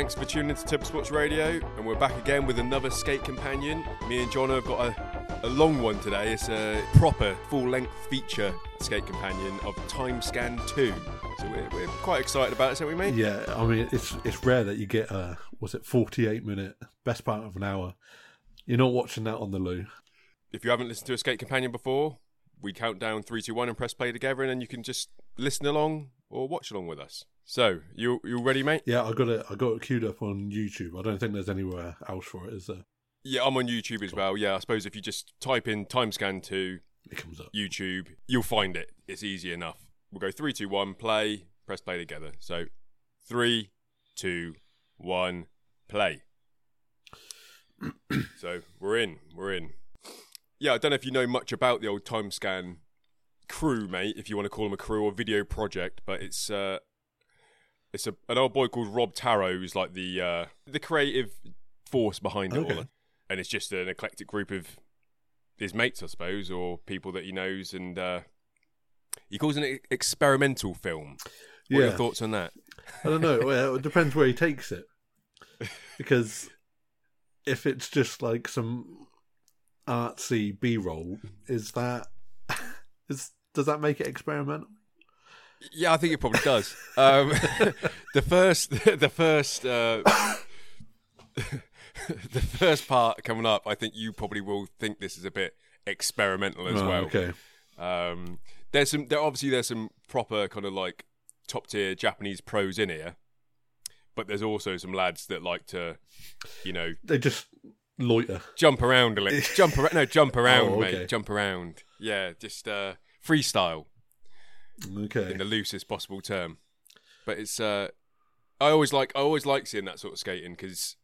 Thanks for tuning into Tip Sports Radio, and we're back again with another skate companion. Me and John have got a, a long one today. It's a proper full length feature skate companion of Time Scan 2. So we're, we're quite excited about it, aren't we, mate? Yeah, I mean it's it's rare that you get a was it forty eight minute best part of an hour. You're not watching that on the loo. If you haven't listened to a skate companion before, we count down three, two, one, and press play together, and then you can just listen along or watch along with us. So you you ready, mate? Yeah, I got it. I got it queued up on YouTube. I don't think there's anywhere else for it, is there? Yeah, I'm on YouTube as well. Yeah, I suppose if you just type in Timescan 2 It comes up. YouTube, you'll find it. It's easy enough. We'll go three, two, one, play, press play together. So three, two, one, play. so we're in. We're in. Yeah, I don't know if you know much about the old Timescan crew, mate, if you want to call them a crew or video project, but it's uh it's a, an old boy called Rob Taro who's like the uh the creative force behind it Okay. all. And it's just an eclectic group of his mates, I suppose, or people that he knows, and uh, he calls it an experimental film. What are your thoughts on that? I don't know. Well, it depends where he takes it. Because if it's just like some artsy B roll, is that is does that make it experimental? Yeah, I think it probably does. Um, the first, the first, uh, the first part coming up, I think you probably will think this is a bit experimental as Oh, well. Okay. Um, there's some, there obviously there's some proper kind of like top tier Japanese pros in here, but there's also some lads that like to, you know, They just loiter. jump around a little. jump around, no, jump around, Oh, okay. mate. Jump around. Yeah, just uh, freestyle Okay. in the loosest possible term. But it's, uh, I always like, I always like seeing that sort of skating because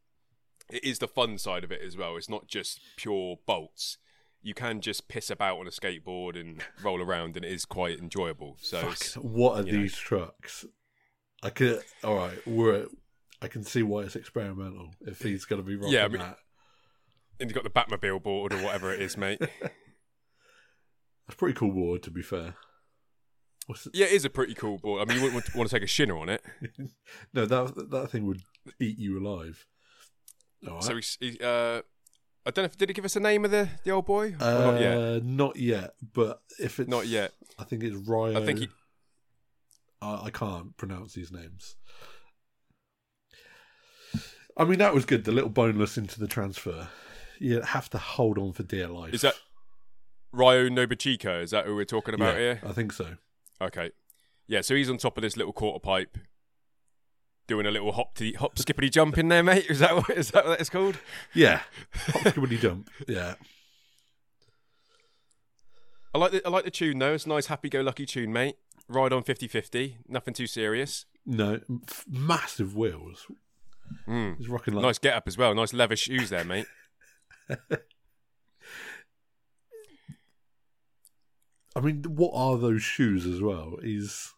it is the fun side of it as well. It's not just pure bolts. You can just piss about on a skateboard and roll around, and it is quite enjoyable. So, Fuck, what are you know. these trucks? I could. All right, we're. I can see why it's experimental. If he's going to be rocking Yeah, I mean- that, and you've got the Batmobile board or whatever it is, mate. that's pretty cool board. To be fair. Yeah, it is a pretty cool board. I mean, you wouldn't want- want to take a shinner on it. No, that that thing would eat you alive. Right. So he, uh, I don't know. if Did he give us a name of the the old boy? Uh, not yet. not yet, but if it's Not yet. I think it's Ryo. I think he- I, I can't pronounce these names. I mean, that was good. The little boneless into the transfer. You have to hold on for dear life. Is that Ryo Nobuchika? Is that who we're talking about yeah, here? I think so. Okay. Yeah, so he's on top of this little quarter pipe, doing a little hop hop skippity jump in there, mate. Is that what is that what it's called? Yeah, hop skibbity jump. Yeah, I like the I like the tune though. It's a nice happy go lucky tune, mate. Ride on 50-50. Nothing too serious. no, f- massive wheels. Mm. He's rocking like Nice get up as well. Nice leather shoes there, mate. I mean, what are those shoes as well? He's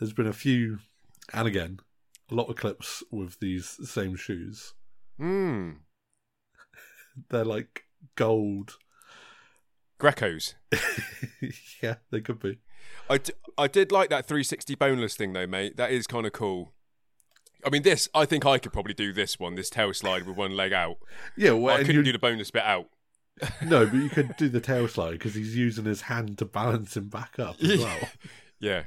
there's been a few, and again, a lot of clips with these same shoes. Hmm. They're like gold. Grecos. yeah, they could be. I, d- I did like that 360 boneless thing though, mate. That is kind of cool. I mean, this I think I could probably do this one, this tail slide with one leg out. Yeah, well, I couldn't do the boneless bit out. No, but you could do the tail slide because he's using his hand to balance him back up as well. Yeah.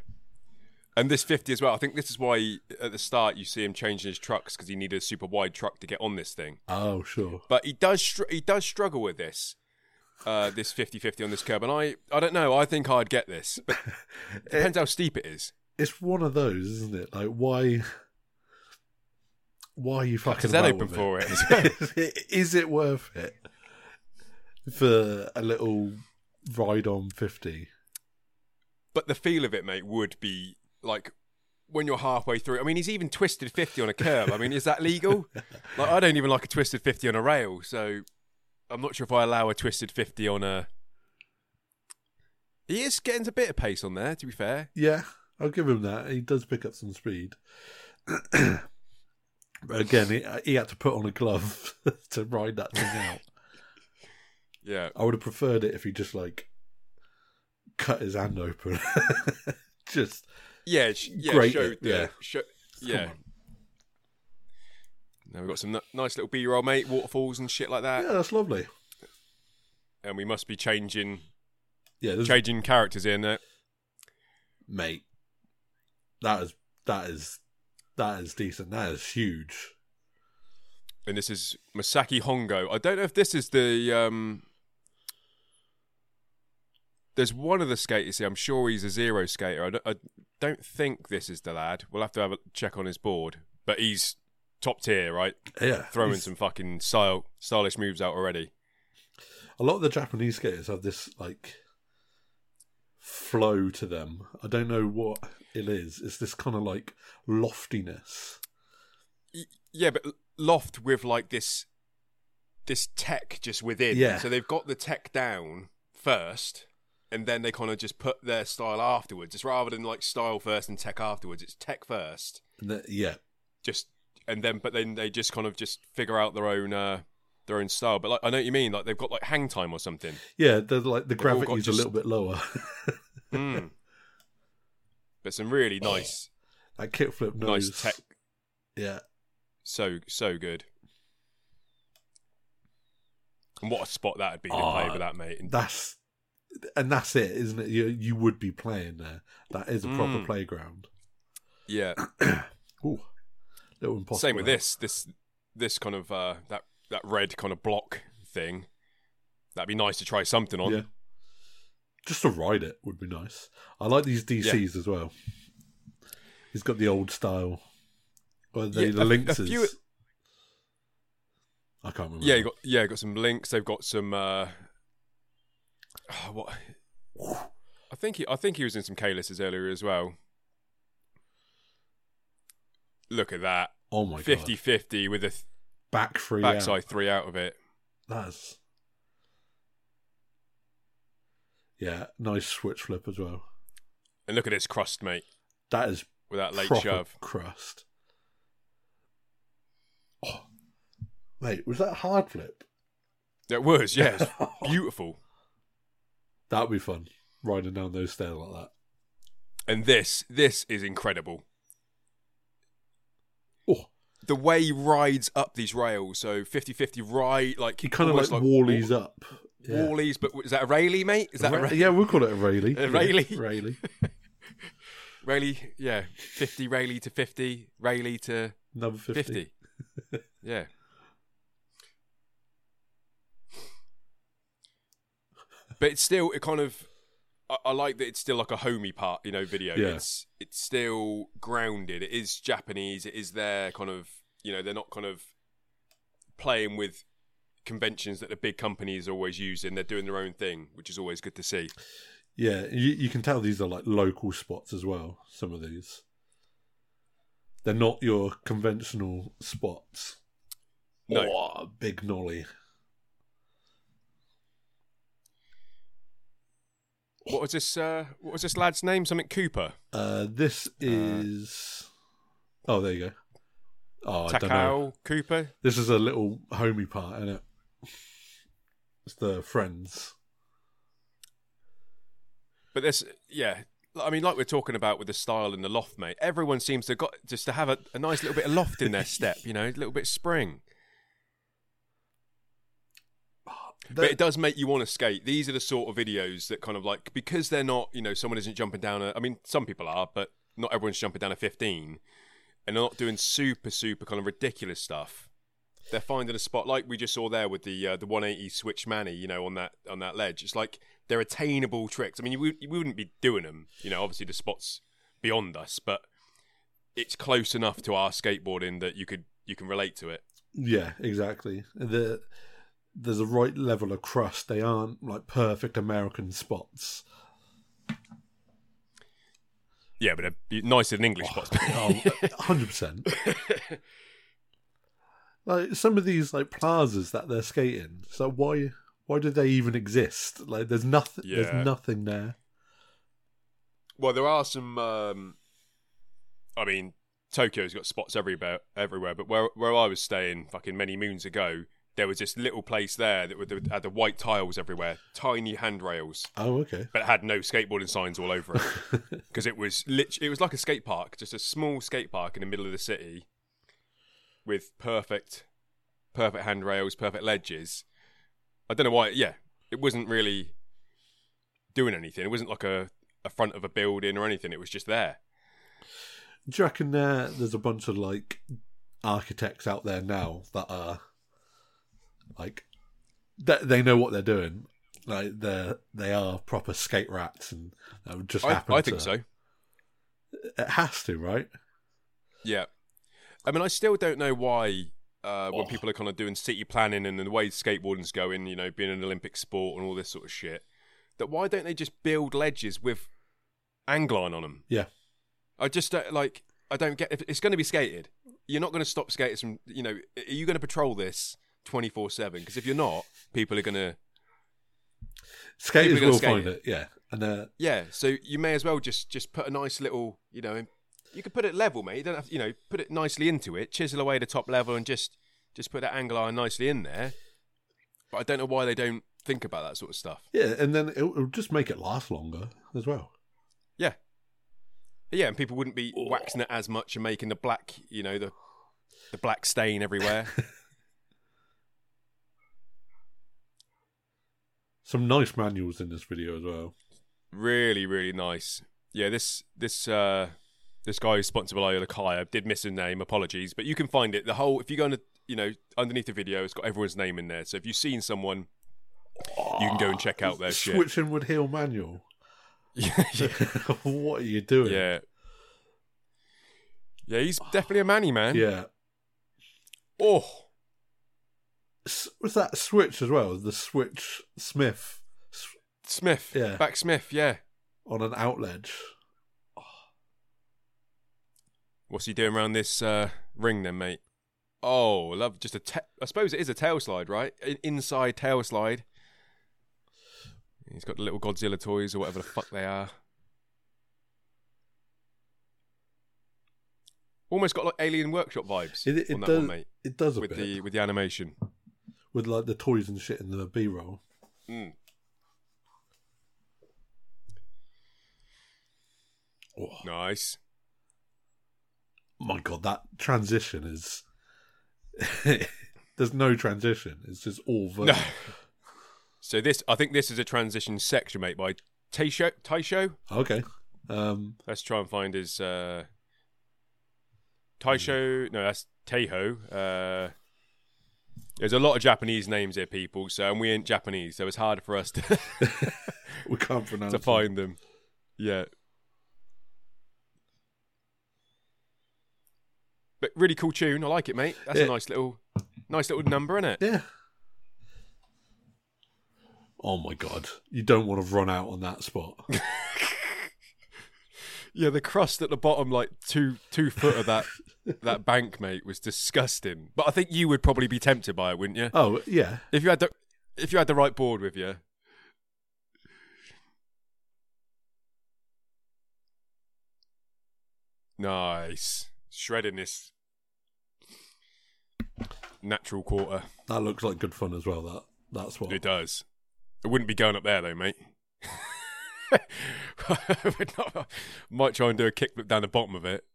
And this 50 as well. I think this is why at the start you see him changing his trucks because he needed a super wide truck to get on this thing. Oh, sure. But he does str- he does struggle with this. Uh, this 50-50 on this curb and I I don't know I think I'd get this but depends how steep it is It's one of those, isn't it? Like, why? Why are you fucking head about open with for it? Is it worth it for a little ride on fifty? but the feel of it mate would be like when you're halfway through I mean he's even twisted 50 on a curb I mean is that legal like I don't even like a twisted 50 on a rail so I'm not sure if I allow a twisted 50 on a he is getting a bit of pace on there to be fair Yeah, I'll give him that. He does pick up some speed. but again, he, he had to put on a glove to ride that thing out. Yeah I would have preferred it if he just like cut his hand open. just Yeah, sh- yeah, Great, showed the yeah. Come yeah. Now we've got some n- nice little B-roll, mate, waterfalls and shit like that, Yeah, that's lovely. and we must be changing Yeah, there's, changing characters in there. mate. That is that is that is decent. That is huge. and this is Masaki Hongo. I don't know if this is the. Um, there's one of the skaters here. I'm sure he's a zero skater. I don't, I don't think this is the lad. We'll have to have a check on his board, but he's top tier, right? Yeah, Throwing he's- some fucking style, stylish moves out already. a lot of the Japanese skaters have this like flow to them. I don't know what it is. It's this kind of like loftiness. Yeah, but loft with like this, this tech just within. Yeah. So they've got the tech down first, and then they kind of just put their style afterwards. It's rather than like style first and tech afterwards. It's tech first. The- yeah, just and then but then they just kind of just figure out their own uh their own style but like i know what you mean like they've got like hang time or something yeah. They're like the got gravity's just- a little bit lower. mm. but some really nice that kickflip nose. nice tech Yeah, so so good and what a spot that would be to Oh, play with that mate and that's and that's it, isn't it? You you would be playing there. That is a proper Mm. playground. yeah Ooh, little impossible. same with this this this kind of uh that that red kind of block thing that'd be nice to try something on Yeah. Just to ride it would be nice. I like these DCs as well. He's got the old style. Well, the, Yeah, the a- a few- I can't remember. yeah you got yeah you got some links they've got some uh what I think he, I think he was in some Kalises earlier as well. Look at that. oh my 50 god. 50 with a th- Back three backside out. three out of it. That's yeah, nice switch flip as well. And look at his crust, mate, That is with that late shove. crust. Oh, mate, was that a hard flip? It was, yes. Beautiful. That'd be fun riding down those stairs like that. And this, this is incredible. Oh, The way he rides up these rails, so 50 50 right, like he kind of like, almost wallies up. Yeah. Wallies, but is that a Rayleigh, mate? Is that a Ra- yeah, we'll call it a Rayleigh. A Rayleigh? Yeah, Rayleigh. Rayleigh? Yeah, 50 Rayleigh to 50, Rayleigh to Number 50. 50. yeah. But it's still it kind of I, I like that it's still like a homey part, you know, video. Yeah. It's it's still grounded. It is Japanese. It is their kind of you know, they're not kind of playing with conventions that the big companies are always using. They're doing their own thing, which is always good to see. Yeah, you, you can tell these are like local spots as well, some of these. They're not your conventional spots. No. Oh, big nolly. What was this uh what was this lad's name? Something Cooper? Uh, this is. oh, there you go. Oh, I don't know. Takao Cooper? This is a little homey part, isn't it? It's the friends. But this, yeah, I mean, like we're talking about with the style and the loft, mate. Everyone seems to got just to have a, a nice little bit of loft in their step, you know, a little bit of spring. But it does make you want to skate. These are the sort of videos that kind of like because they're not, you know, someone isn't jumping down a. I mean, some people are, but not everyone's jumping down a fifteen, and they're not doing super, super kind of ridiculous stuff. They're finding a spot like we just saw there with the uh, the 180 switch manny, you know, on that on that ledge. It's like they're attainable tricks. I mean, you, would- you wouldn't be doing them, you know. Obviously, the spot's beyond us, but it's close enough to our skateboarding that you could you can relate to it. Yeah, exactly. The there's a right level of crust. They aren't like perfect American spots. Yeah, but they're nicer than English spots. Oh, hundred percent. Like some of these like plazas that they're skating. So why why do they even exist? Like there's nothing. Yeah. There's nothing there. Well, there are some. Um, I mean, Tokyo's got spots everywhere, everywhere. But where where I was staying, fucking many moons ago, there was this little place there that had the white tiles everywhere, tiny handrails, Oh, okay. but it had no skateboarding signs all over it because it was lit- It was like a skate park, just a small skate park in the middle of the city, with perfect, perfect handrails, perfect ledges. I don't know why. Yeah, it wasn't really doing anything. It wasn't like a, a front of a building or anything. It was just there. Do you reckon there there's a bunch of like architects out there now that are like they, they know what they're doing? Like they're they are proper skate rats, and that would just I, happen. I to- think so. It has to, right? Yeah. I mean, I still don't know why uh, when Oh. people are kind of doing city planning and the way skateboarding's going, you know, being an Olympic sport and all this sort of shit, that why don't they just build ledges with angle iron on them? Yeah. I just don't, like, I don't get if it's going to be skated. You're not going to stop skaters from, you know, are you going to patrol this 24 7? Because if you're not, people are going to, Skaters gonna will skate find it. it, yeah. And uh, yeah. So you may as well just just put a nice little, you know, you could put it level, mate. You don't have, to, you know, put it nicely into it, chisel away the top level, and just just put that angle iron nicely in there. But I don't know why they don't think about that sort of stuff. yeah, and then it'll, it'll just make it last longer as well. Yeah, yeah, and people wouldn't be waxing it as much and making the black, you know, the the black stain everywhere. Some nice manuals in this video as well. really, really nice. Yeah, this this uh this guy who's sponsored by I did miss his name, apologies, but you can find it. The whole if you go the, you know, underneath the video, it's got everyone's name in there. So if you've seen someone, you can go and check out their shit. Switching wood heel manual. yeah, what are you doing? yeah. Yeah, he's definitely a manny man. Yeah. Oh, Was that switch as well? The switch Smith s- Smith. Yeah. Back Smith. Yeah. on an outledge. What's he doing around this uh, ring then, mate? Oh, love just a. Ta- I suppose it is a tail slide, right? An inside tail slide. He's got the little Godzilla toys or whatever the fuck they are. Almost got like Alien Workshop vibes It, it on that does. one, mate. It does a With bit the with the animation. With like the toys and shit in the B roll. Mm. Oh Nice. my god, that transition is. There's no transition. It's just all No. So this, I think this is a transition section, mate, by Taisho. Taisho. Okay. Um, Let's try and find his uh Taisho no that's Teiho. Uh there's a lot of Japanese names here, people, so and we ain't Japanese, so it's harder for us to, we can't pronounce to find them. Yeah. But really cool tune. I like it, mate. That's Yeah. a nice little nice little number, isn't it? Yeah. Oh my god, you don't want to run out on that spot. Yeah, the crust at the bottom, like two two foot of that that bank, mate, was disgusting. But I think you would probably be tempted by it, wouldn't you? oh yeah, If you had the if you had the right board with you. Nice. Shredding this natural quarter. that looks like good fun as well. That that's what It does. It wouldn't be going up there though, mate. Would not- Might try and do a kickflip down the bottom of it.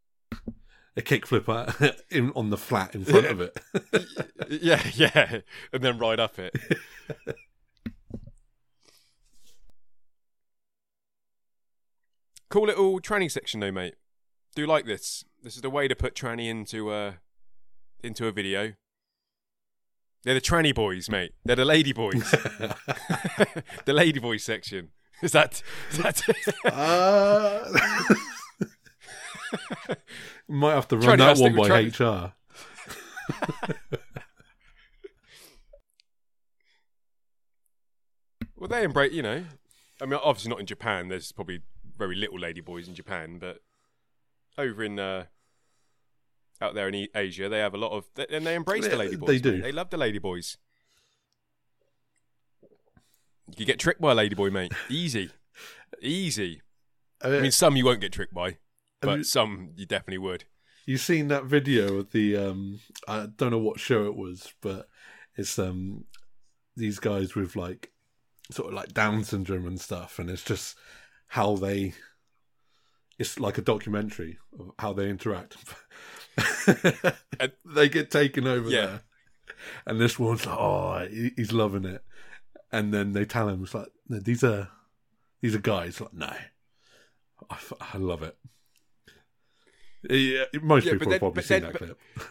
A kickflip uh, at, in, on the flat in front of it. Yeah, yeah. And then ride up it. cool little tranny section though, mate. Do like this. This is the way to put tranny into a into a video. They're the tranny boys, mate. They're the lady boys. the lady boy section. Is that is that Uh, might have to run that one by. HR. Well, they embrace, you know. I mean, obviously not in Japan. There's probably very little ladyboys in Japan, but over in uh, out there in Asia, they have a lot of, and they embrace the They- ladyboys. they do. They love the ladyboys. You get tricked by a ladyboy, mate. Easy, easy. I mean, some you won't get tricked by, but some you definitely would. You seen that video of the um I don't know what show it was, but it's um these guys with like sort of like Down syndrome and stuff, and it's just how they it's like a documentary of how they interact. And- they get taken over Yeah. there, and this one's like, oh, he's loving it. And then they tell him, it's like, no, these are these are guys. Like, no, I, f- I love it. Yeah, most Yeah, people then- have probably seen then- that but- clip.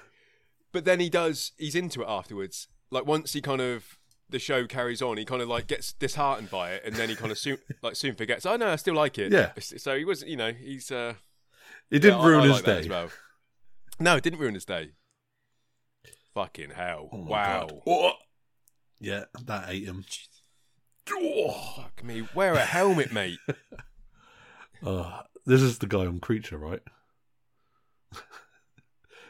But then he does. He's into it afterwards. Like once he kind of the show carries on, he kind of like gets disheartened by it, and then he kind of soon like soon forgets. Oh no, I still like it. Yeah. So he wasn't. you know, he's. uh It didn't yeah, ruin I his like day. well. No, it didn't ruin his day. Fucking hell! Oh wow. Oh. Yeah, that ate him. Oh. Fuck me. Wear a helmet, mate. Uh, this is the guy on Creature, right?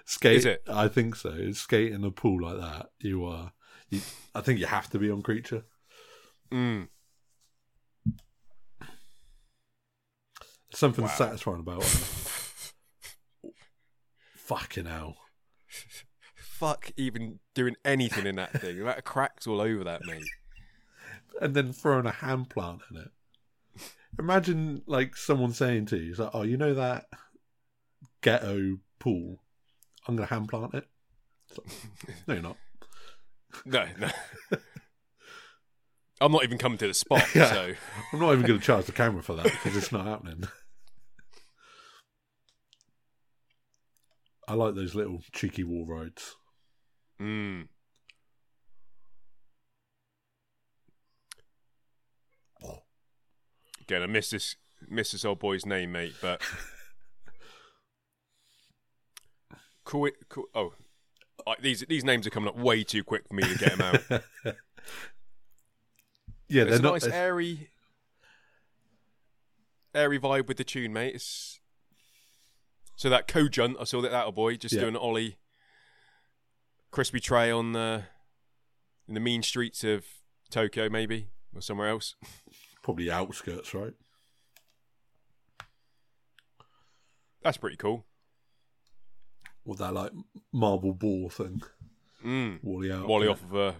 Skate. Is it? I think so. Skate in a pool like that. You are. You, I think you have to be on Creature. Mm. Something Wow. satisfying about it. Fucking hell. Fuck even doing anything in that thing. That cracks all over that, mate. And then throwing a hand plant in it. Imagine like someone saying to you, it's like, "Oh, you know that ghetto pool? I'm gonna hand plant it." Like, no, you're not. No, no. I'm not even coming to the spot, Yeah. so I'm not even going to charge the camera for that because it's not happening. I like those little cheeky wall rides. mm. Again, I miss this miss this old boy's name, mate, but cool, cool. Oh, I, these these names are coming up way too quick for me to get them out. yeah, It's they're a not. nice airy, airy vibe with the tune, mate. It's... So that Kojunt, I saw that that boy just Yeah. doing an ollie, crispy tray on the in the mean streets of Tokyo, maybe or somewhere else. probably outskirts, right? That's pretty cool. With that like marble ball thing, Mm. Wally out. Wally off of a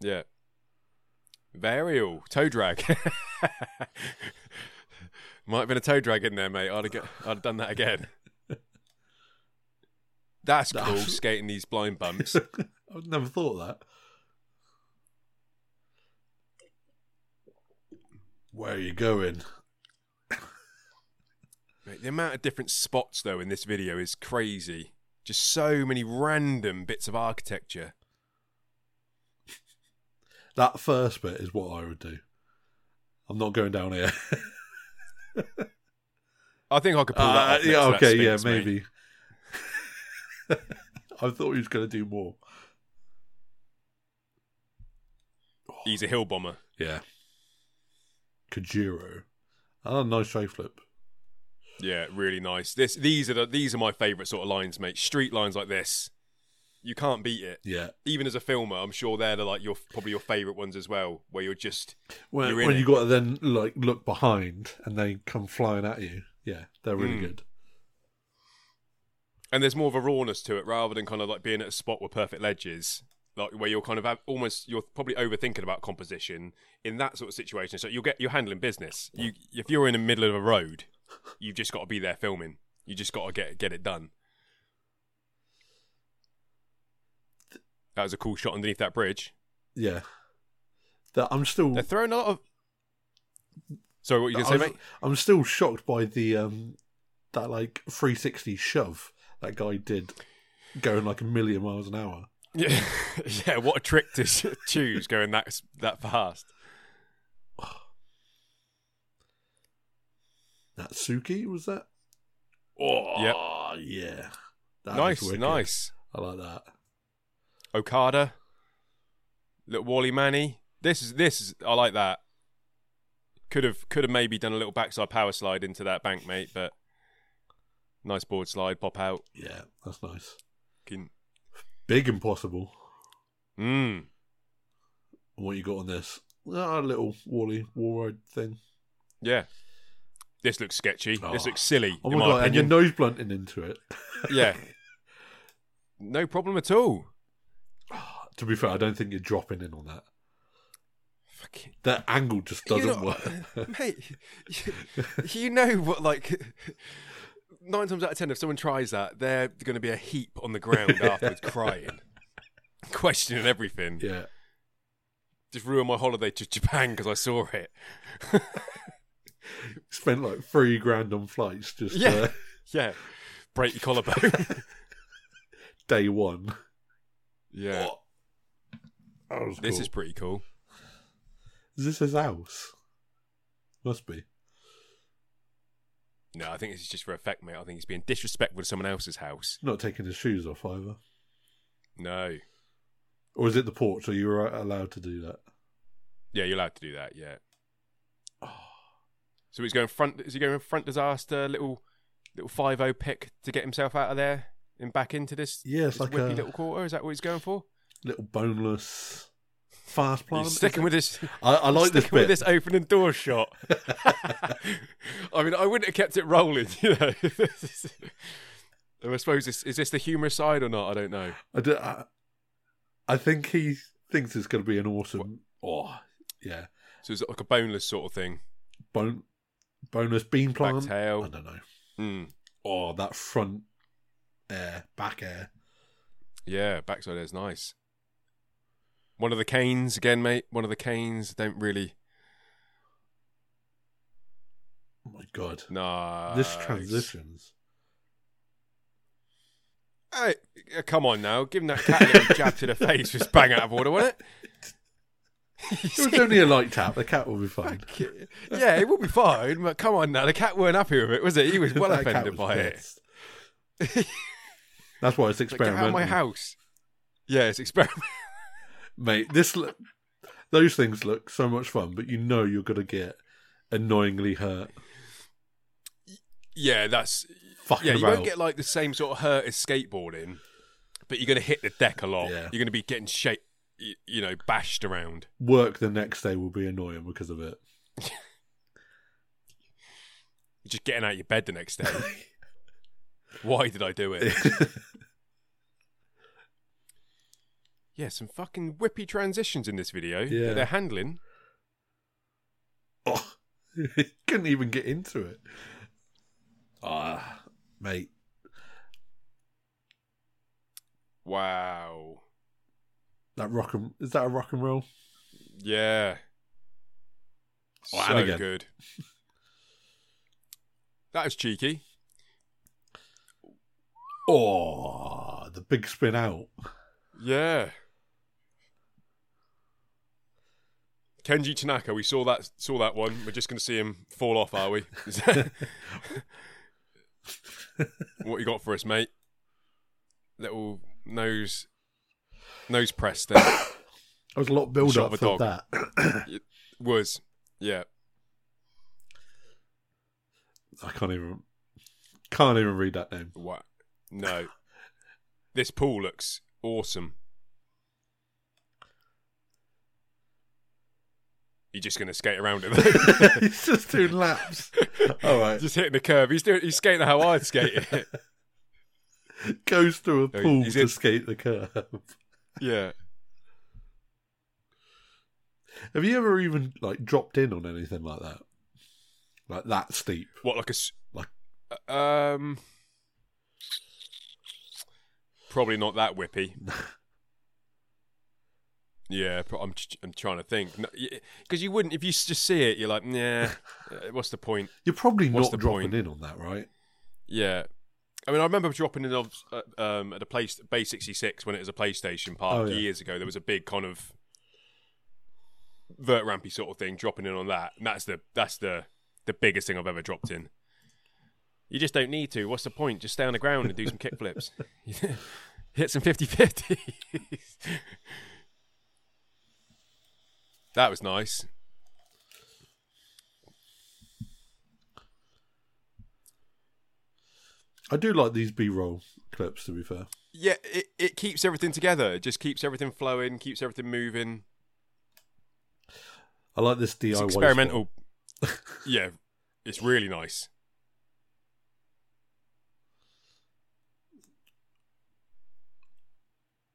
yeah. Varial toe drag. Might have been a toe drag in there, mate. I'd have, get, I'd have done that again. That's cool, skating these blind bumps. I've never thought of that. Where are you going? Mate, the amount of different spots though in this video is crazy. Just so many random bits of architecture. That first bit is what I would do. I'm not going down here. I think I could pull that Uh, off. next yeah, to that okay, yeah, maybe. I thought he was going to do more. He's a hill bomber. Yeah. Kajiro. Oh, nice tray flip. Yeah, really nice. This these are the, these are my favourite sort of lines, mate. Street lines like this. You can't beat it. Yeah. Even as a filmer, I'm sure they're the, like your probably your favourite ones as well, where you're just When, You're when you got to then like look behind and they come flying at you. Yeah, they're really Mm. good. and there's more of a rawness to it rather than kind of like being at a spot with perfect ledges like where you're kind of almost you're probably overthinking about composition in that sort of situation. So you'll get you're handling business. You if you're in the middle of a road you've just got to be there filming. You just got to get get it done. That was a cool shot underneath that bridge. Yeah. That I'm still they're throwing a lot of sorry what you gonna say mate? I'm still shocked by the um that like 360 shove that guy did going like a million miles an hour. Yeah yeah what a trick to choose going that that fast Natsuki was that? Oh, yeah. That nice nice I like that. Okada, little Wally Manny. This is this is I like that. Could have could have maybe done a little backside power slide into that bank, mate, but nice board slide, pop out. Yeah, that's nice. Can, Big Impossible. mm, What you got on this? Ah, a little Wally wall ride thing. yeah. This looks sketchy. This Oh. looks silly. Oh my my god! And your opinion. nose blunting into it. yeah. No problem at all. to be fair, I don't think you're dropping in on that. Fucking That angle just doesn't know- work. mate. You, you know what? Like nine times out of ten, if someone tries that, they're going to be a heap on the ground afterwards, crying, questioning everything. Yeah. Just ruined my holiday to Japan because I saw it. Spent like three grand on flights just Yeah. uh, Yeah, break your collarbone. day one. yeah, this cool. is pretty cool. Is this his house? Must be. No, I think this is just for effect, mate. I think he's being disrespectful to someone else's house. Not taking his shoes off either. No. Or is it the porch? Are you allowed to do that? Yeah, you're allowed to do that. Yeah. Ah. So he's going front. Is he going front disaster? Little, little five o pick to get himself out of there and back into this. Yeah, it's this like a little quarter. Is that what he's going for? little boneless fast plant. He's sticking with this. I, I like this sticking with this opening door shot. I mean, I wouldn't have kept it rolling. You know. I suppose this is this the humorous side or not? I don't know. I, do, I, I think he thinks it's going to be an awesome. Oh, yeah. So it's like a boneless sort of thing. Bone, boneless bean Back tail. I don't know. Mm. Oh, that front air, back air. Yeah, backside air is nice. One of the canes again, mate. One of the canes don't really. Oh my god. Nah. this transitions. Hey, come on now. Give him that cat a little jab to the face just bang out of order, wasn't it? It was only a light tap. The cat will be fine. yeah, it will be fine, but come on now. The cat weren't happy with it, was it? He was well offended was by it. That's why it's Like, get out of my house. Yeah, it's experiment. Mate. This look, those things look so much fun, but you know you're gonna get annoyingly hurt. Yeah, that's Fucking yeah. You about. won't get like the same sort of hurt as skateboarding, but you're going to hit the deck a lot. Yeah. You're going to be getting shaped, you know, bashed around. Work the next day will be annoying because of it. You're just getting out of your bed the next day. Why did I do it? Yeah, some fucking whippy transitions in this video Yeah. that they're handling. oh, he couldn't even get into it. Ah, mate. Wow. That rock and is that a rock and roll? Yeah. Oh, so good. That was cheeky. Oh, the big spin out. Yeah. Kenji Tanaka, we saw that saw that one. We're just going to see him fall off, are we? That- what you got for us, mate? Little nose nose press there There was a lot of build up for that. was. Yeah. I can't even can't even read that name. What? No. This pool looks awesome. You're just going to skate around it. though. He's just doing laps. All right, just hitting the curve. He's doing. He's skating how I'd skate it. goes through a No, pool he's to in- skate the curve. yeah. Have you ever even like dropped in on anything like that? Like that steep? What like a s- Like- Uh, um. Probably not that whippy. yeah, I'm I'm trying to think because you wouldn't if you just see it. You're like, nah. uh, what's the point? You're probably What's not dropping point? in on that, right? Yeah. I mean, I remember dropping in of, uh, um, at a place Bay sixty six when it was a PlayStation park Oh, yeah. years ago. There was a big kind of vert rampy sort of thing. Dropping in on that, and that's the that's the the biggest thing I've ever dropped in. You just don't need to. What's the point? Just stay on the ground and do some kick flips. Hit some 50-50s. That was nice. I do like these B-roll clips. To be fair, Yeah, it, it keeps everything together. It just keeps everything flowing, keeps everything moving. I like this DIY. It's experimental. yeah, it's really nice.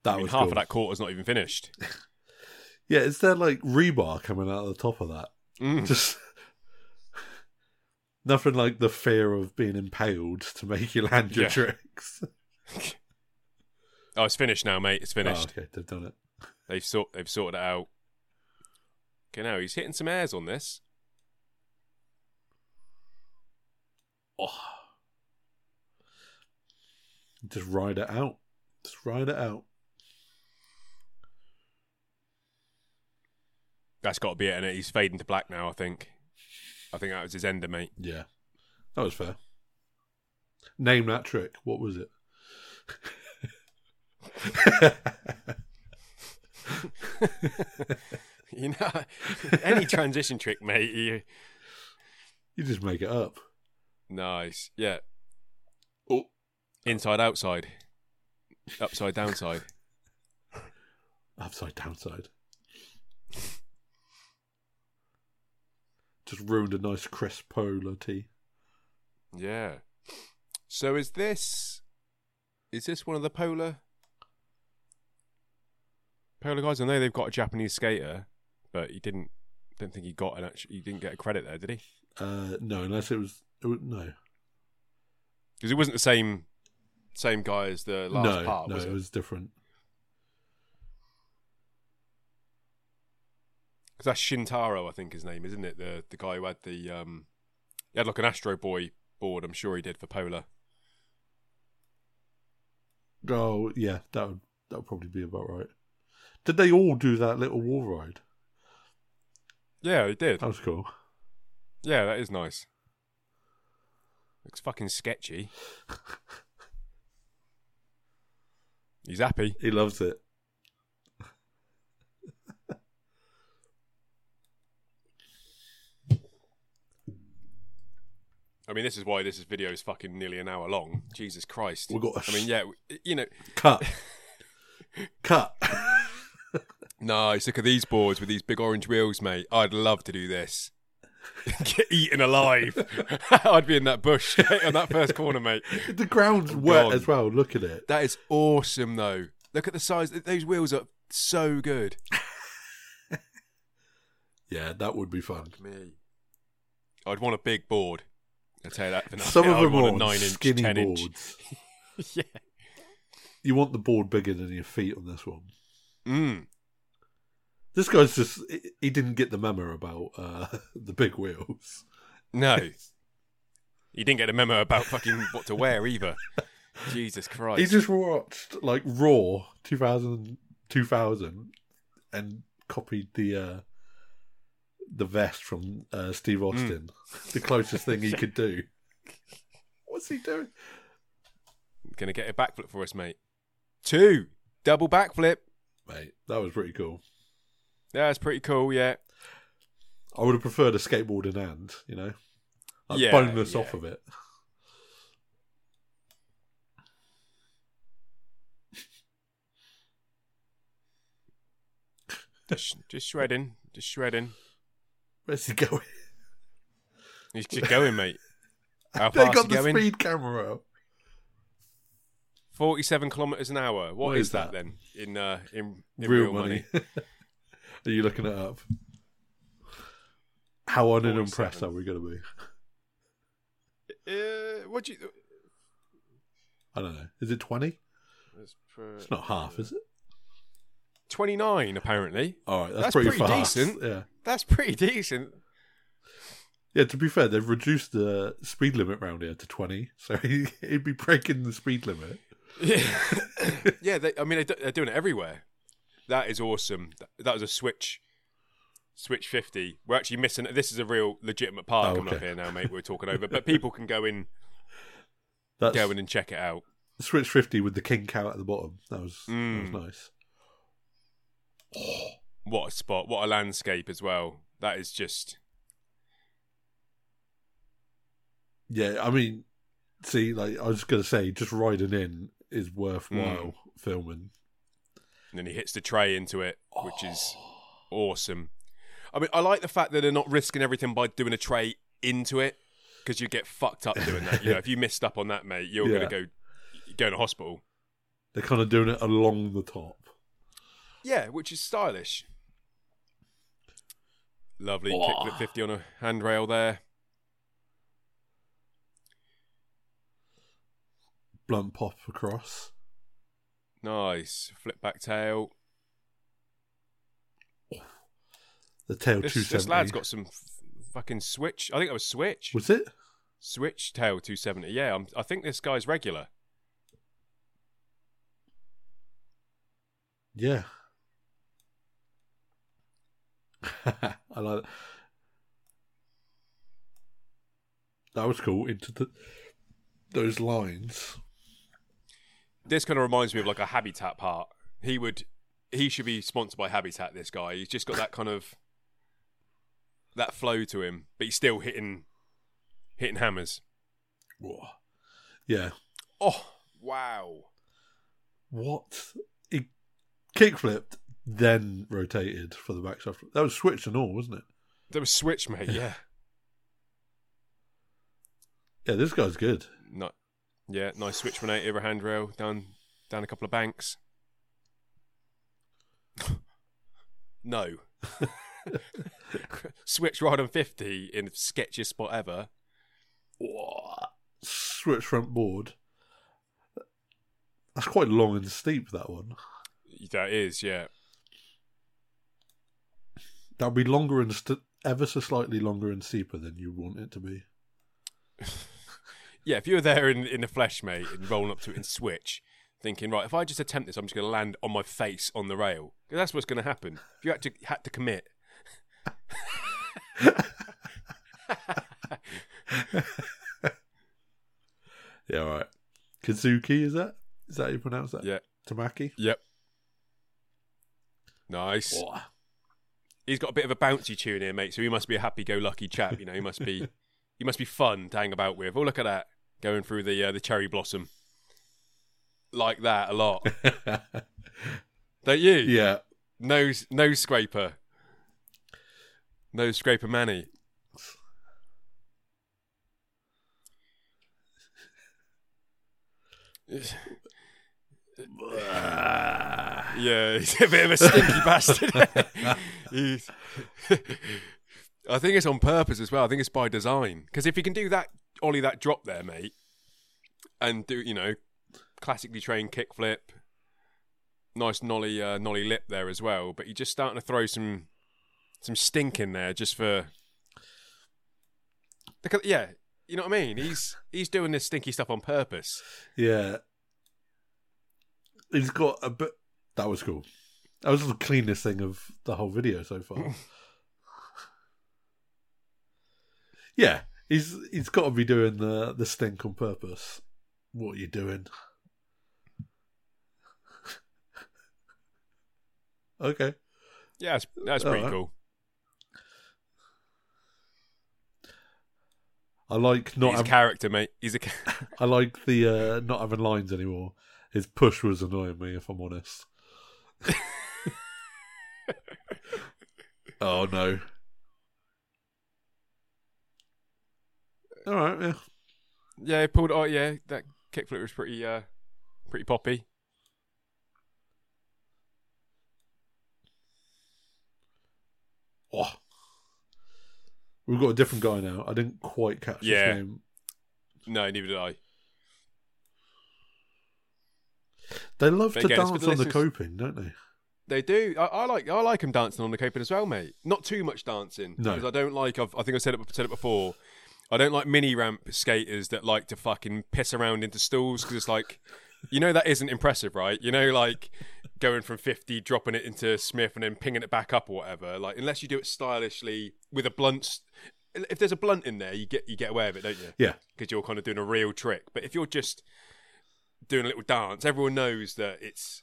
That I mean, was half cool. of that quarter's not even finished. Yeah, is there like rebar coming out of the top of that? Mm. Just Nothing like the fear of being impaled to make you land your Yeah. tricks. Oh, it's finished now, mate. It's finished. Oh, okay, they've done it. They've sort they've sorted it out. Okay, now he's hitting some airs on this. Oh. Just ride it out. Just ride it out. That's got to be it, and he's fading to black now. I think. I think that was his ender, mate. Yeah, that was fair. Name that trick. What was it? You know, any transition trick, mate. You... you just make it up. Nice, yeah. Oh. Inside, outside, upside, downside. Upside downside. Just ruined a nice crisp polar tee. Yeah. So is this is this one of the polar polar guys? I know they've got a Japanese skater, but he didn't. Don't think he got an actual. He didn't get a credit there, did he? Uh, no, unless it was, it was no, Because it wasn't the same same guy as the last no, part, no, was it it? was different. That's Shintaro, I think his name, isn't it? The the guy who had the um, he had like an Astro Boy board. I'm sure he did for polar. Oh yeah, that would that would probably be about right. Did they all do that little wall ride? Yeah, he did. That was cool. Yeah, that is nice. Looks fucking sketchy. He's happy. He loves it. I mean, this is why this is video is fucking nearly an hour long. Jesus Christ. We got. I mean, yeah, you know, cut, cut. nice. Look at these boards with these big orange wheels, mate. I'd love to do this. Get eaten alive. I'd be in that bush on that first corner, mate. the ground's wet as well. Look at it. That is awesome, though. Look at the size. Those wheels are so good. Yeah, that would be fun. Me. I'd want a big board. I'll tell you that for. Some of them want are a nine inch, skinny boards. inch. yeah. You want the board bigger than your feet on this one. Mm. This guy's just. He didn't get the memo about uh, the big wheels. No. He didn't get a memo about fucking what to wear either. Jesus Christ. He just watched like Raw 2000, 2000 and copied the uh, the vest from uh, Steve Austin. The closest thing he could do. What's he doing? Gonna get a backflip for us, mate. Two. Double backflip. Mate, that was pretty cool. Yeah, that's pretty cool, yeah. I would have preferred a skateboard in hand, you know? Like Yeah, boneless yeah. off of it. Just, just shredding. Just shredding. Where's he going? He's just going, mate. How they got the going? speed camera out. 47 kilometres an hour. What what is is, that, that? then in uh, in, in Real, money. Are you looking it up? How unimpressed 47. are we going to be? Uh, what do you? I don't know. Is it 20? It's It's not half, is it? 29 apparently. All right, that's, That's pretty, pretty fast. decent. Yeah. That's pretty decent. Yeah, to be fair, they've reduced the speed limit round here to 20, so he, he'd be breaking the speed limit. Yeah, yeah. They, I mean, they're doing it everywhere. That is awesome. That, was a switch, switch fifty. We're actually missing. This is a real legitimate part Oh, coming up here now, mate. We're talking over, but people can go in, That's go in and check it out. Switch 50 with the king cow at the bottom. That was, Mm. that was nice. What a spot! What a landscape as well. That is just Yeah, I mean, see, like, I was going to say, just riding in is worthwhile hmm. filming. and then he hits the tray into it, which is oh. awesome. I mean, I like the fact that they're not risking everything by doing a tray into it because you get fucked up doing that. You know, if you missed up on that, mate, you're Yeah. gonna go you're to hospital. They're kind of doing it along the top. Yeah, which is stylish. Lovely oh. kickflip 50 on a handrail there. Blunt pop across. Nice. Flip back tail. The tail this, 270. This lad's got some fucking switch. I think that was switch. Was it? Switch tail 270. Yeah, I'm, I think this guy's regular. Yeah. I like that. That was cool. Into the those lines. This kind of reminds me of like a Habitat part. He would, he should be sponsored by Habitat. This guy, he's just got that kind of that flow to him, but he's still hitting, hitting hammers. Whoa. Yeah. Oh wow! What? He kick flipped, then rotated for the backside. flip. That was switch and all, wasn't it? That was switch, mate. Yeah, Yeah, this guy's good. no, yeah, nice switch 180 over handrail down, down a couple of banks. no, switch right on 50 in the sketchiest spot ever. Whoa. Switch front board. That's quite long and steep. That one. That is, yeah. That'll be longer and st- ever so slightly longer and steeper than you want it to be. Yeah, if you were there in, in the flesh, mate, and rolling up to it and switch, thinking, right, if I just attempt this, I'm just going to land on my face on the rail. 'Cause that's what's going to happen. If you had to had to commit. Yeah, all right. Kazuki, is that? Is that how you pronounce that? Yeah. Tamaki? Yep. Nice. Whoa. He's got a bit of a bouncy tune here, mate. So he must be a happy-go-lucky chap. You know, he must be, he must be fun to hang about with. Oh, look at that, going through the uh, the cherry blossom, like that a lot. Don't you? yeah. Nose nose scraper. Nose scraper Manny. Yeah, he's a bit of a stinky bastard. I think it's on purpose as well. I think it's by design. Because if you can do that, ollie that drop there, mate, and do you know, classically trained kickflip, nice nolly uh, nolly lip there as well. But you're just starting to throw some some stink in there just for. Look at, yeah, you know what I mean. He's he's doing this stinky stuff on purpose. Yeah. He's got a bit. That was cool. That was the cleanest thing of the whole video so far. yeah, he's he's got to be doing the the stink on purpose. What are you doing? okay. Yeah, that's, that's pretty Alright. cool. I like not. He's a Having, character, mate. He's a. Ca- I like the uh, not having lines anymore. His push was annoying me, if I'm honest. oh no. All right, yeah. Yeah, he pulled. Oh, yeah, that kickflip was pretty, uh, pretty poppy. Oh. We've got a different guy now. I didn't quite catch Yeah. his name. No, neither did I. They love But to again, dance on the coping, don't they? They do. I, I like. I like him dancing on the coping as well, mate. Not too much dancing No. because I don't like. I've, I think I said it said it before. I don't like mini ramp skaters that like to fucking piss around into stools because it's like, you know, that isn't impressive, right? You know, like going from fifty, dropping it into Smith, and then pinging it back up or whatever. Like unless you do it stylishly with a blunt. If there's a blunt in there, you get you get away with it, don't you? Yeah. because you're kind of doing a real trick. But if you're just doing a little dance, everyone knows that it's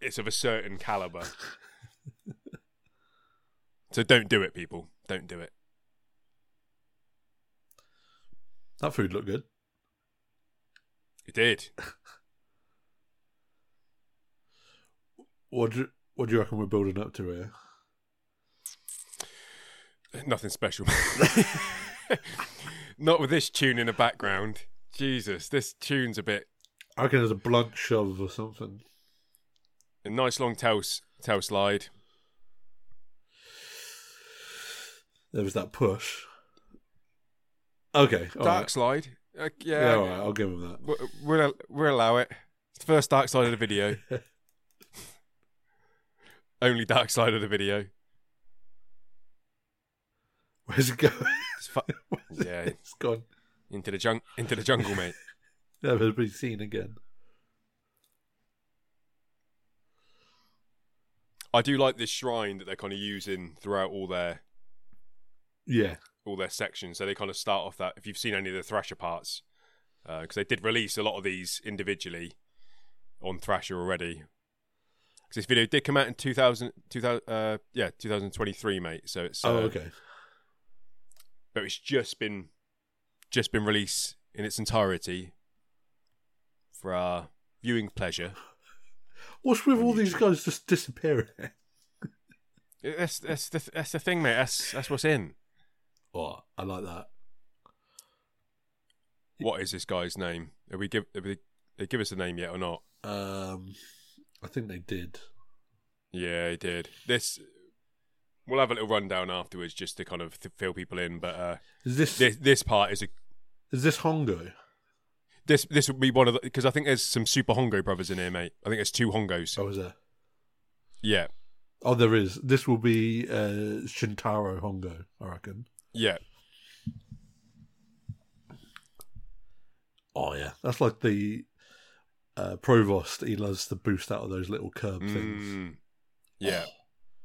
it's of a certain caliber. so don't do it, people. Don't do it. That food looked good. It did. What do you, what do you reckon we're building up to here? Nothing special. Not with this tune in the background. Jesus, this tune's a bit I reckon there's a blunt shove or something. a nice long tail tail slide. There was that push. Okay, Dark right. slide. Uh, Yeah, yeah, all right, I'll give him that. we'll, we'll we'll allow it. It's the first darkslide of the video. Only darkslide of the video. Where's it going? It's fu- yeah, it's gone. into the jung- into the jungle, mate. Never be seen again. I do like this shrine that they're kind of using throughout all their Yeah, all their sections. So they kind of start off that. If you've seen any of the Thrasher parts, because they did release a lot of these individually on Thrasher already. Because this video did come out in 2000, 2000 uh, yeah, 2023, mate. So it's uh, oh, okay. but it's just been just been released in its entirety for our viewing pleasure. What's with all these guys just disappearing? That's that's the that's the thing, mate. That's that's what's in. Oh, I like that. What is this guy's name? Have we give have we, they give us a name yet or not? Um, I think they did. Yeah, he did. This we'll have a little rundown afterwards just to kind of th- fill people in. But uh, Is this this this part is a is this Hongo? This this would be one of the because I think there's some super Hongo brothers in here, mate. I think there's two Hongos. Oh, is there? Yeah, Oh, there is. This will be uh, Shintaro Hongo, I reckon. yeah, Oh yeah, that's like the uh, Provost. He loves to boost out of those little curb things. Mm, yeah.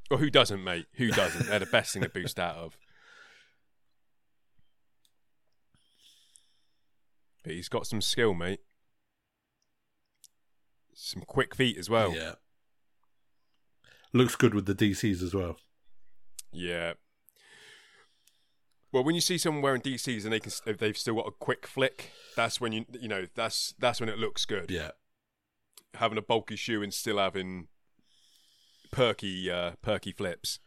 Well, who doesn't, mate? Who doesn't? They're the best thing to boost out of. But he's got some skill, mate. Some quick feet as well. Yeah, looks good with the DCs as well. Yeah. Well, when you see someone wearing DCs and they can, if they've still got a quick flick, that's when you, you know, that's that's when it looks good. Yeah, Having a bulky shoe and still having perky, uh, perky flips.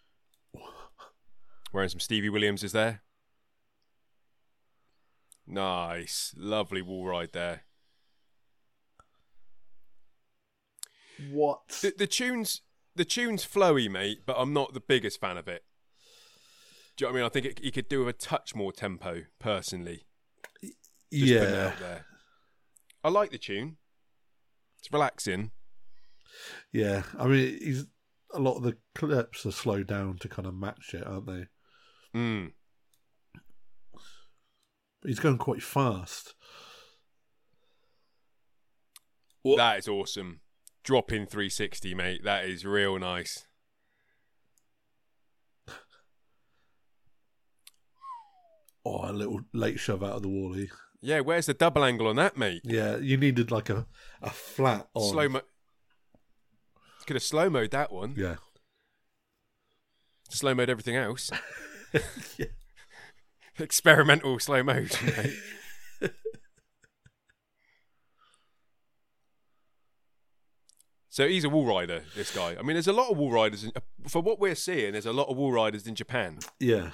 Wearing some Stevie Williams is there. Nice, lovely wall ride there. what? The, the tunes, the tune's flowy, mate, but I'm not the biggest fan of it. Do you know what I mean? I think it, he could do with a touch more tempo, personally. Just yeah. I like the tune. It's relaxing. yeah. I mean, he's a lot of the clips are slowed down to kind of match it, aren't they? Mm. But he's going quite fast. That is awesome. Drop in 360, mate. That is real nice. Oh, a little late shove out of the wally. Eh? Yeah, where's the double angle on that, mate? Yeah, you needed like a, a flat on. Slow mo. Could have slow mode that one. Yeah. Slow mode everything else. Yeah. Experimental slow mode. mate. so he's a wall rider, this guy. I mean, there's a lot of wall riders. In, for what we're seeing, there's a lot of wall riders in Japan. Yeah.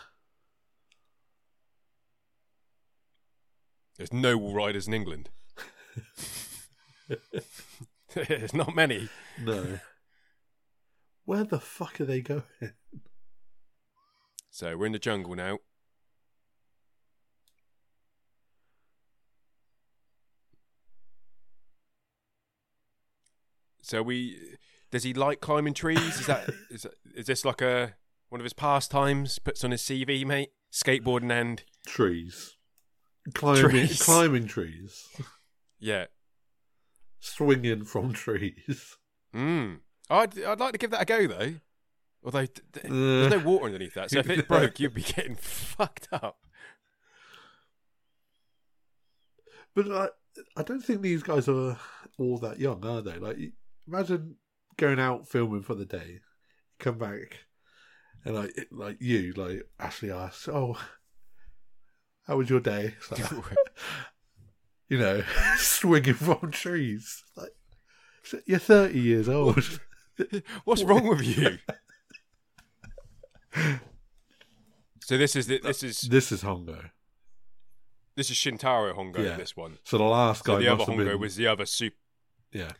There's no wall riders in England. there's not many. No. Where the fuck are they going? So we're in the jungle now. So we does he like climbing trees? Is that is that- is this like a one of his pastimes? Puts on his CV, mate. Skateboarding and Trees. Climbing, Trees. climbing trees. yeah. Swinging from trees. Mm. I'd I'd like to give that a go though. Although th- th- there's Uh, no water underneath that, so if it broke, you'd be getting fucked up. But I, I don't think these guys are all that young, are they? Like, imagine going out filming for the day, come back, and like, like you, like Ashley asks, "Oh, how was your day?" Like, you know, swinging from trees. Like, you're thirty years old. What's wrong with you? so this is the, this is This is Hongo. this is Shintaro Hongo. Yeah. This one. So the last guy So the other Hongo been, was the other super yeah.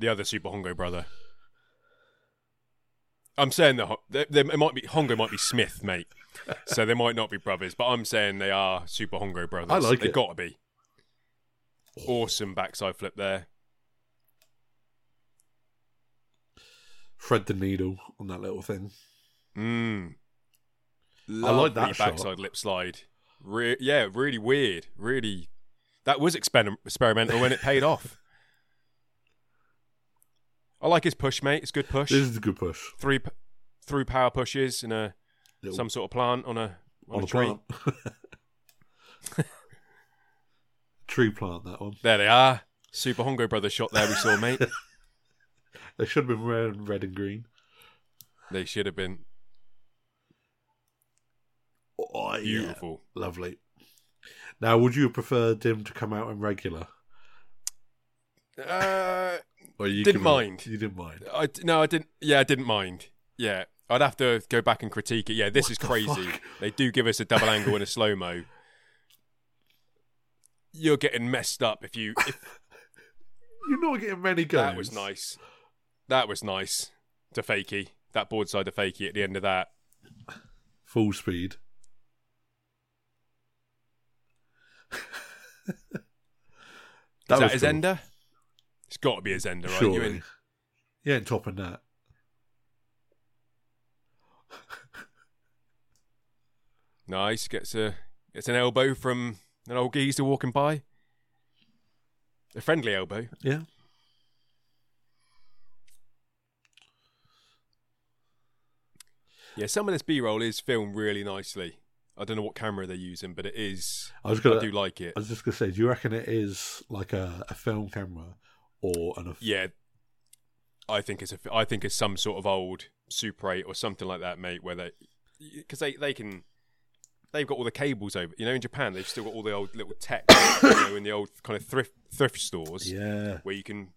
The other Super Hongo brother. I'm saying that there, there it might be Hongo might be Smith, mate. so they might not be brothers, but I'm saying they are Super Hongo brothers. I like They've it. got to be. Awesome backside flip there. Thread the needle on that little thing. Mm. I like that Lovely shot. backside lip slide. Re- yeah, really weird. Really, that was exper- experimental when it paid off. I like his push, mate. It's good push. This is a good push. Three, three power pushes in a Little- some sort of plant on a on, on a a tree. plant. Tree plant, that one. There they are. Super Hongo Brothers shot there. We saw, mate. They should have been red, red and green. They should have been Oh, yeah. beautiful. Lovely. Now, would you have preferred him to come out in regular? Uh, Or you Didn't mind. You didn't mind. I no, I didn't. Yeah, I didn't mind. Yeah, I'd have to go back and critique it. Yeah, this What is the crazy. fuck? They do give us a double angle and a slow mo. You're getting messed up if you. If You're not getting many goes. that was nice. That was nice to fakey. That board side to fakey at the end of that. Full speed. Is that was his cool. ender? Got to be his ender, right? You in? You ain't topping that. Nice. Gets a gets an elbow from an old geezer walking by. A friendly elbow. Yeah. Yeah, some of this B roll is filmed really nicely. I don't know what camera they're using, but it is. I was gonna. I do like it. I was just gonna say, do you reckon it is like a, a film camera or an? Yeah, I think it's a. I think it's some sort of old Super 8 or something like that, mate. Where they, because they they can, they've got all the cables over. You know, in Japan they've still got all the old little tech, you know, in the old kind of thrift thrift stores Yeah. where you can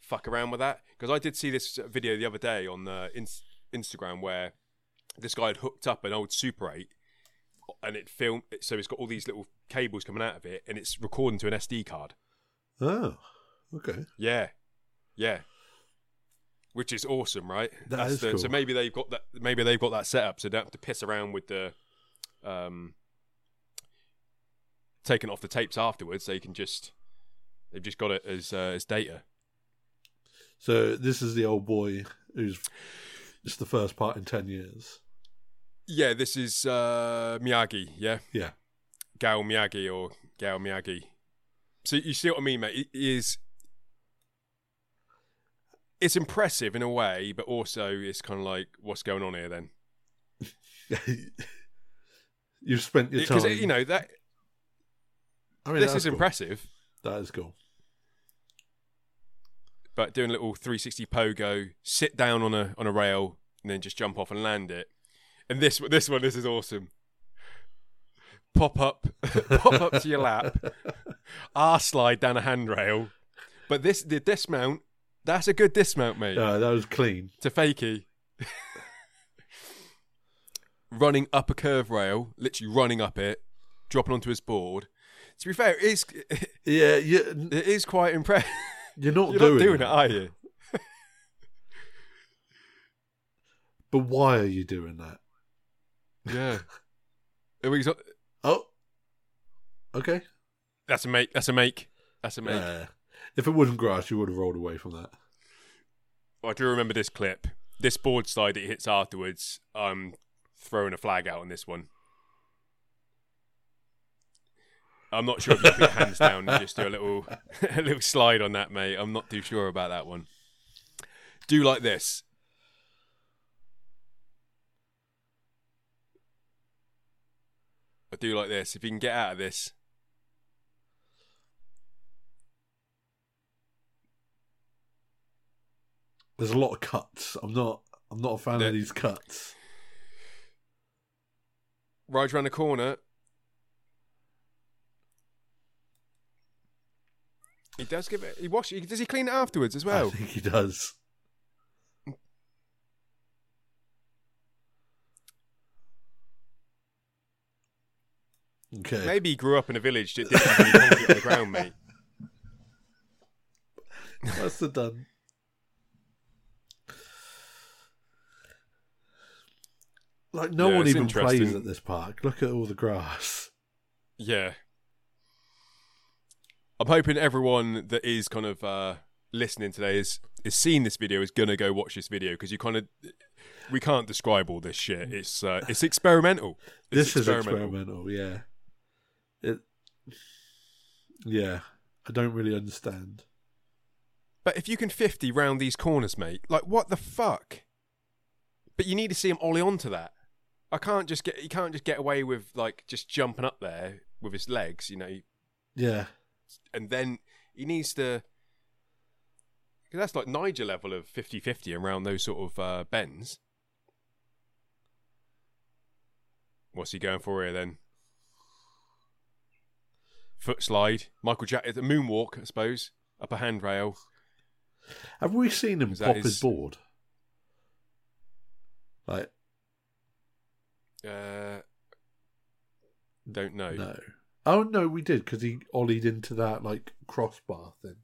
fuck around with that. Because I did see this video the other day on uh, ins- Instagram where this guy had hooked up an old Super 8 and it filmed. So it's got all these little cables coming out of it, and it's recording to an SD card. Oh. Okay. Yeah, yeah. Which is awesome, right? That is the, cool. So maybe they've got that. Maybe they've got that set up, so they don't have to piss around with the um, taking off the tapes afterwards. They can just they've just got it as uh, as data. So this is the old boy who's. It's the first part in ten years. Yeah, this is uh, Miyagi. Yeah, Yeah. Gao Miyagi or Gao Miyagi. So you see what I mean, mate? It is. It's impressive in a way, but also it's kind of like, what's going on here then? You've spent your time. Because you know that I mean, this is cool. impressive, That is cool. but doing a little 360 pogo, sit down on a on a rail, and then just jump off and land it. And this this one, this is awesome. Pop up, pop up to your lap, R slide down a handrail. But this the dismount, that's a good dismount, mate. Yeah, that was clean. To fakey. running up a curve rail, literally running up it, dropping onto his board. To be fair, it is Yeah, you, it is quite impressive. you're not You're doing, not doing it. are you? But why are you doing that? Yeah. Oh, okay. That's a make. That's a make. That's a make. Uh, if it wasn't grass, you would have rolled away from that. I do remember this clip. This board slide that he hits afterwards. I'm throwing a flag out on this one. I'm not sure if you put hands down just do a little a little slide on that, mate. I'm not too sure about that one. Do like this. I do like this. If you can get out of this, There's a lot of cuts. I'm not. I'm not a fan of these cuts. rides around the corner. He does give it. He wash. Does he clean it afterwards as well? I think he does. Okay. Maybe he grew up in a village that didn't have any concrete on the ground, mate. That's the done. Like no Yeah, one even plays at this park. Look at all the grass. Yeah. I'm hoping everyone that is kind of uh, listening today is is seeing this video is gonna go watch this video because you kind of we can't describe all this shit. It's uh, it's experimental. It's this is experimental. Yeah. It. Yeah, I don't really understand. But if you can 50 round these corners, mate, like what the fuck? But you need to see him ollie onto that. I can't just get. He can't just get away with like just jumping up there with his legs, you know. Yeah, And then he needs to. Because that's like Nyjah level of 50-50 around those sort of uh, bends. What's he going for here then? Foot slide, Michael Jack, the moonwalk, I suppose, up a handrail. have we seen him pop his board? Like Uh, don't know. no. Oh no, we did because he ollied into that like crossbar thing.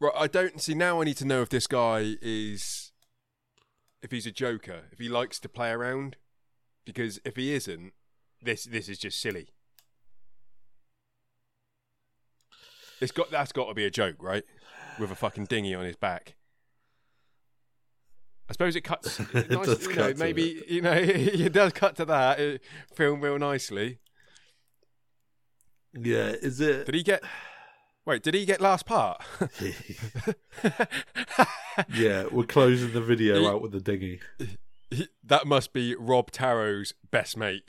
Right, I don't see now. I need to know if this guy is, if he's a joker, if he likes to play around, because if he isn't, this this is just silly. It's got that's got to be a joke, right? With a fucking dinghy on his back. I suppose it cuts. It nice, does you know, maybe you know it does cut to that. It filmed real nicely. Yeah, is it? Did he get? Wait, did he get last part? yeah, we're closing the video He- out with the dinghy. He- that must be Rob Taro's best mate.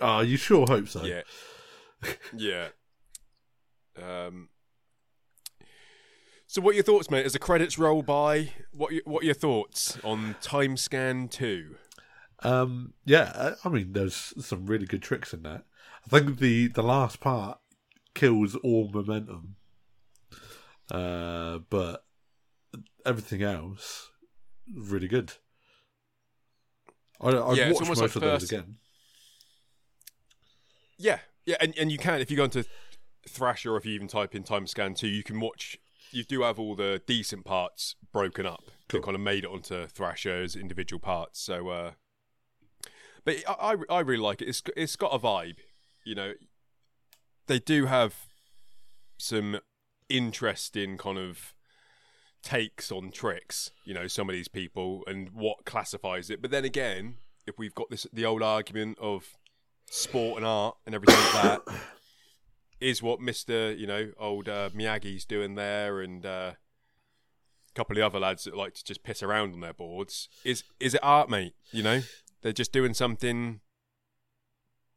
Ah, you sure hope so. yeah, yeah. Um. So, what are your thoughts, mate? As the credits roll by, what you- what are your thoughts on Time Scan Two? Um, yeah, I I mean, there's some really good tricks in that. I think the the last part kills all momentum, uh, but everything else really good. I, I'd Yeah, watch most like of those again. Yeah, yeah, and, and you can if you go into Thrasher or if you even type in Time Scan Two, you can watch. You do have all the decent parts broken up. Cool. That kind of made it onto Thrasher's individual parts. So, uh, but I, I I really like it. It's it's got a vibe. You know, they do have some interesting kind of takes on tricks. You know, some of these people and what classifies it. But then again, if we've got this the old argument of sport and art and everything like that is what Mister, you know, old uh, Miyagi's doing there, and uh, a couple of the other lads that like to just piss around on their boards. Is is it art, mate? You know, they're just doing something.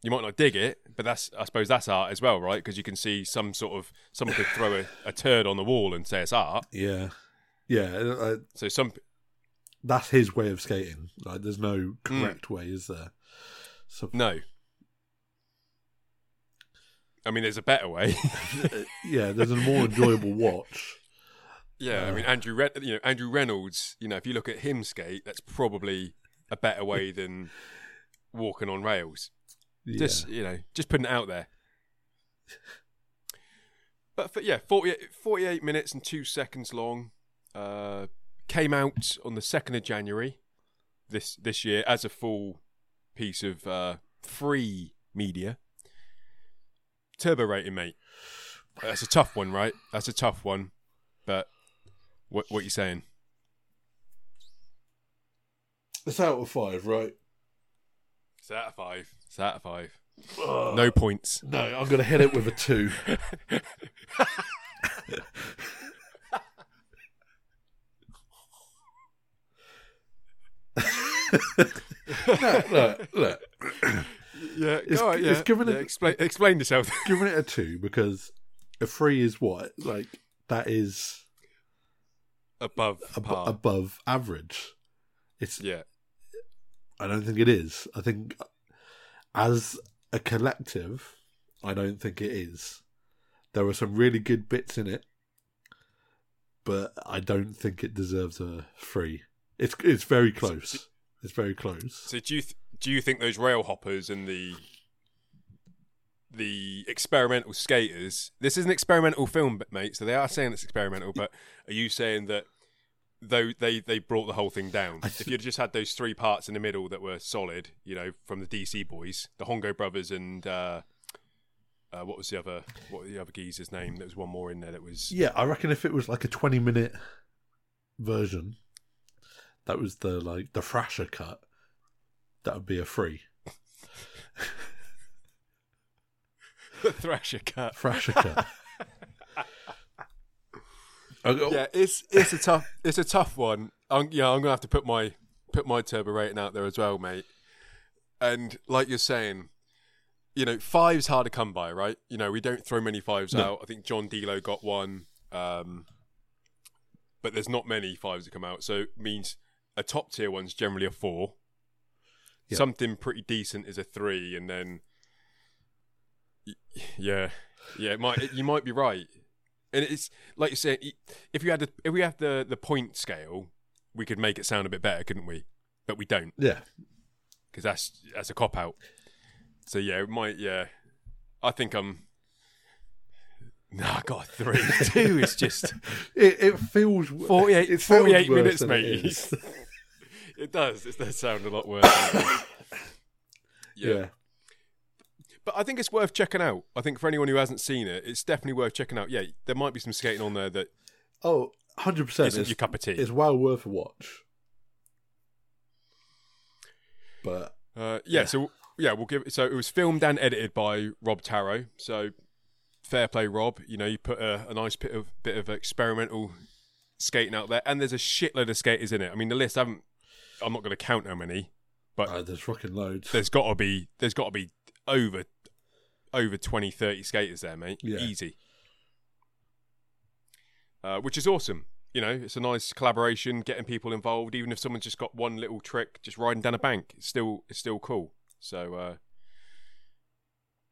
You might not dig it, but that's I suppose that's art as well, right? Because you can see some sort of someone could throw a, a turd on the wall and say it's art. Yeah, yeah, uh, So some that's his way of skating. Like, there's no Mm. correct way, is there? So, no. I mean, there's a better way. yeah, there's a more enjoyable watch. Yeah, I mean Andrew, Re- you know Andrew Reynolds. You know, if you look at him skate, that's probably a better way than walking on rails. Yeah. Just you know, just putting it out there. But for, yeah, 48, 48 minutes and two seconds long. Uh, came out on the second of January this this year as a full piece of uh, free media. Turbo rating, mate. That's a tough one, right? That's a tough one. But what what you saying? It's out of five, right? It's out of five. It's out of five. Ugh. No points. No, I'm going to hit it with a two. no, look, look. Yeah, It's- on, yeah. it's given yeah, it- explain, explain yourself. Giving it a two because a three is what? Like, that is Above ab- above average. It's. yeah, I don't think it is. I think as a collective, I don't think it is. There are some really good bits in it, but I don't think it deserves a three. It's it's very close. It's very close. So do you th- do you think those rail hoppers and the the experimental skaters. This is an experimental film, mate. So they are saying it's experimental, but are you saying that though they they brought the whole thing down? Th- if you'd just had those three parts in the middle that were solid, you know, from the DC boys, the Hongo brothers, and uh, uh, what was the other what was the other geezer's name? There was one more in there that was Yeah, I reckon if it was like a twenty-minute version, that was the like the Thrasher cut. That would be a free the Thrasher cut. Thrasher cut. Yeah, it's it's a tough it's a tough one. I'm, yeah, I'm gonna have to put my put my turbo rating out there as well, mate. And like you're saying, you know, five's hard to come by, right? You know, we don't throw many fives No. out. I think John Delo got one, um, but there's not many fives that come out. So it means a top tier one's generally a four. Yeah. Something pretty decent is a three, and then yeah, yeah, it might you might be right. And it's like you said, if you had the, if we had the the point scale, we could make it sound a bit better, couldn't we? But we don't Yeah, because that's that's a cop out. So yeah, it might yeah. I think I'm. Nah, I got a three. Two is just it, it feels 48 it 48 minutes, mate. it does. It does sound a lot worse. yeah. yeah. but I think it's worth checking out. I think for anyone who hasn't seen it, it's definitely worth checking out. Yeah, there might be some skating on there that Oh, 100 percent. isn't It's, your cup of tea. it's well worth a watch. But Uh, yeah, Yeah. so yeah, we'll give. So it was filmed and edited by Rob Taro. So fair play, Rob. You know, you put a, a nice bit of bit of experimental skating out there, and there's a shitload of skaters in it. I mean, the list. I haven't. I'm not going to count how many. But- uh, there's fucking loads. There's got to be. There's got to be over over 20, 30 skaters there, mate. Yeah. Easy. Uh, which is awesome. You know, it's a nice collaboration, getting people involved. Even if someone's just got one little trick, just riding down a bank, it's still it's still cool. So, uh,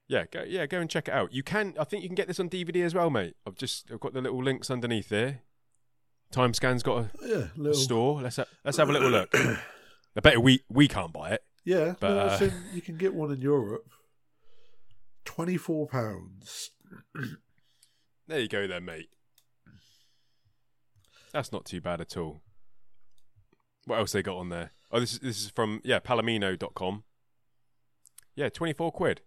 yeah, go yeah, go and check it out. You can, I think you can get this on DVD as well, mate. I've just I've got the little links underneath there. Timescan's got a, yeah, little. store. Let's ha- let's have a little look. I bet we we can't buy it. Yeah, But, no, uh, you can get one in Europe. Twenty-four pounds. There you go, then, mate. That's not too bad at all. What else they got on there? Oh, this is this is from yeah palomino.com. Yeah, twenty four quid.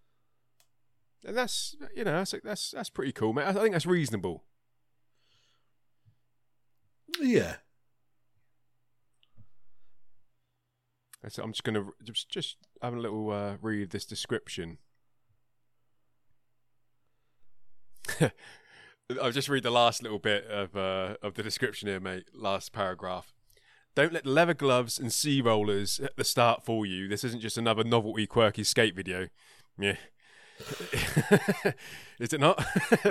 And that's you know that's that's that's pretty cool, mate. I think that's reasonable. Yeah, I'm just gonna just just have a little uh, read this description. I'll just read the last little bit of uh, of the description here, mate. Last paragraph. Don't let the leather gloves and sea rollers at the start fool you. This isn't just another novelty, quirky skate video. Yeah. Is it not?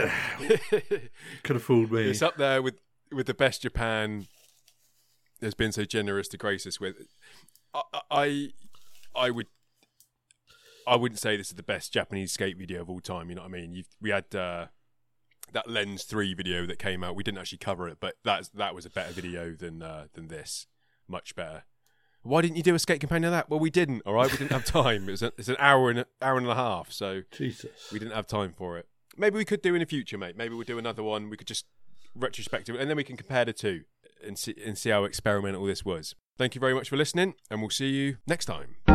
could have fooled me. It's up there with with the best Japan has been so generous to grace us with. I, I I would I wouldn't say this is the best Japanese skate video of all time. You know what I mean? You've, we had uh, that Lenz Three video that came out. We didn't actually cover it, but that's that was a better video than uh, than this. Much better. Why didn't you do a skate companion of that? Well, we didn't. All right, we didn't have time. It was a, it's an hour and a, hour and a half, so Jesus. we didn't have time for it. Maybe we could do in the future, mate. Maybe we'll do another one. We could just retrospective, and then we can compare the two and see and see how experimental this was. Thank you very much for listening, and we'll see you next time.